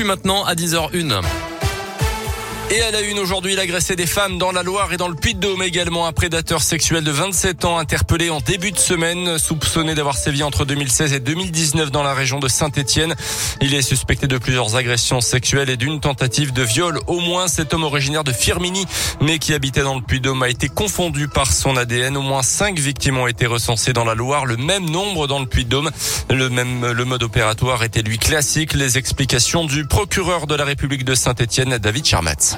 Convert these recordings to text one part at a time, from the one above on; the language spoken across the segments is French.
Puis maintenant à 10h01. Et à la une aujourd'hui, l'agressé des femmes dans la Loire et dans le Puy-de-Dôme également. Un prédateur sexuel de 27 ans interpellé en début de semaine, soupçonné d'avoir sévi entre 2016 et 2019 dans la région de Saint-Étienne. Il est suspecté de plusieurs agressions sexuelles et d'une tentative de viol. Au moins, cet homme originaire de Firmini, mais qui habitait dans le Puy-de-Dôme, a été confondu par son ADN. Au moins cinq victimes ont été recensées dans la Loire, le même nombre dans le Puy-de-Dôme. Le même, le mode opératoire était lui classique. Les explications du procureur de la République de Saint-Étienne, David Charmatz.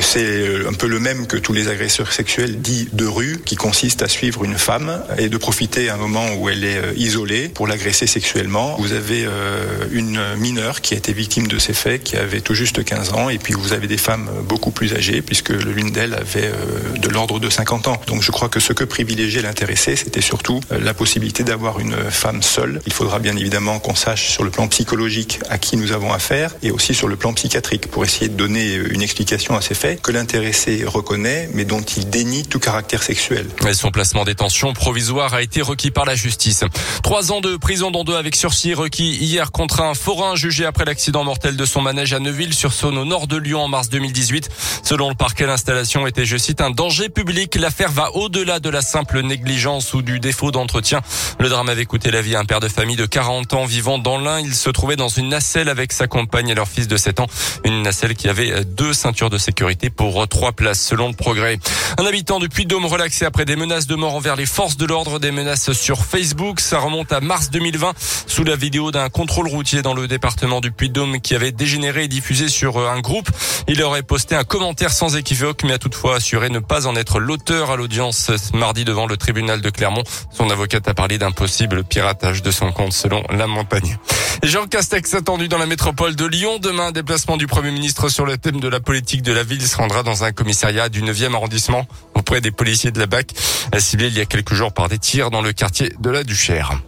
C'est euh, un peu le même que tous les agresseurs sexuels dits de rue, qui consiste à suivre une femme et de profiter à un moment où elle est euh, isolée pour l'agresser sexuellement. Vous avez euh, une mineure qui a été victime de ces faits, qui avait tout juste 15 ans, et puis vous avez des femmes beaucoup plus âgées, puisque l'une d'elles avait de l'ordre de 50 ans. Donc je crois que ce que privilégiait l'intéressé, c'était surtout la possibilité d'avoir une femme seule. Il faudra bien évidemment qu'on sache sur le plan psychologique à qui nous avons affaire, et aussi sur le plan psychiatrique, pour essayer de donner une explication à ces que l'intéressé reconnaît, mais dont il dénie tout caractère sexuel. Son placement en détention provisoire a été requis par la justice. Trois ans de prison dont deux avec sursis requis hier contre un forain jugé après l'accident mortel de son manège à Neuville-sur-Saône au nord de Lyon en mars 2018. Selon le parquet, l'installation était, je cite, un danger public. L'affaire va au-delà de la simple négligence ou du défaut d'entretien. Le drame avait coûté la vie à un père de famille de 40 ans vivant dans l'Ain. Il se trouvait dans une nacelle avec sa compagne et leur fils de 7 ans. Une nacelle qui avait deux ceintures de sécurité pour trois places selon le progrès. Un habitant du Puy-de-Dôme relaxé après des menaces de mort envers les forces de l'ordre, des menaces sur Facebook. Ça remonte à mars 2020 sous la vidéo d'un contrôle routier dans le département du Puy-de-Dôme qui avait dégénéré et diffusé sur euh, un groupe. Il aurait posté un commentaire sans équivoque mais a toutefois assuré ne pas en être l'auteur à l'audience mardi devant le tribunal de Clermont. Son avocate a parlé d'un possible piratage de son compte selon la montagne. Jean Castex attendu dans la métropole de Lyon. Demain, déplacement du Premier ministre sur le thème de la politique de la ville se rendra dans un commissariat du 9e arrondissement auprès des policiers de la BAC, ciblé il y a quelques jours par des tirs dans le quartier de la Duchère.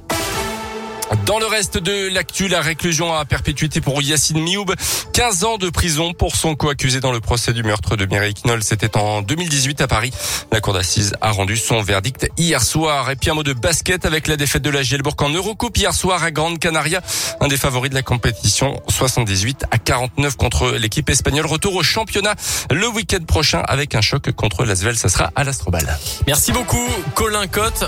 Dans le reste de l'actu, la réclusion à perpétuité pour Yacine Mioub. 15 ans de prison pour son co-accusé dans le procès du meurtre de Mireille Knoll. C'était en 2018 à Paris. La cour d'assises a rendu son verdict hier soir. Et puis un mot de basket avec la défaite de la Gielbourg en Eurocoupe hier soir à Grande Canaria. Un des favoris de la compétition. 78 à 49 contre l'équipe espagnole. Retour au championnat le week-end prochain avec un choc contre l'Asvel. Ça sera à l'Astrobal. Merci beaucoup, Colin Cotte.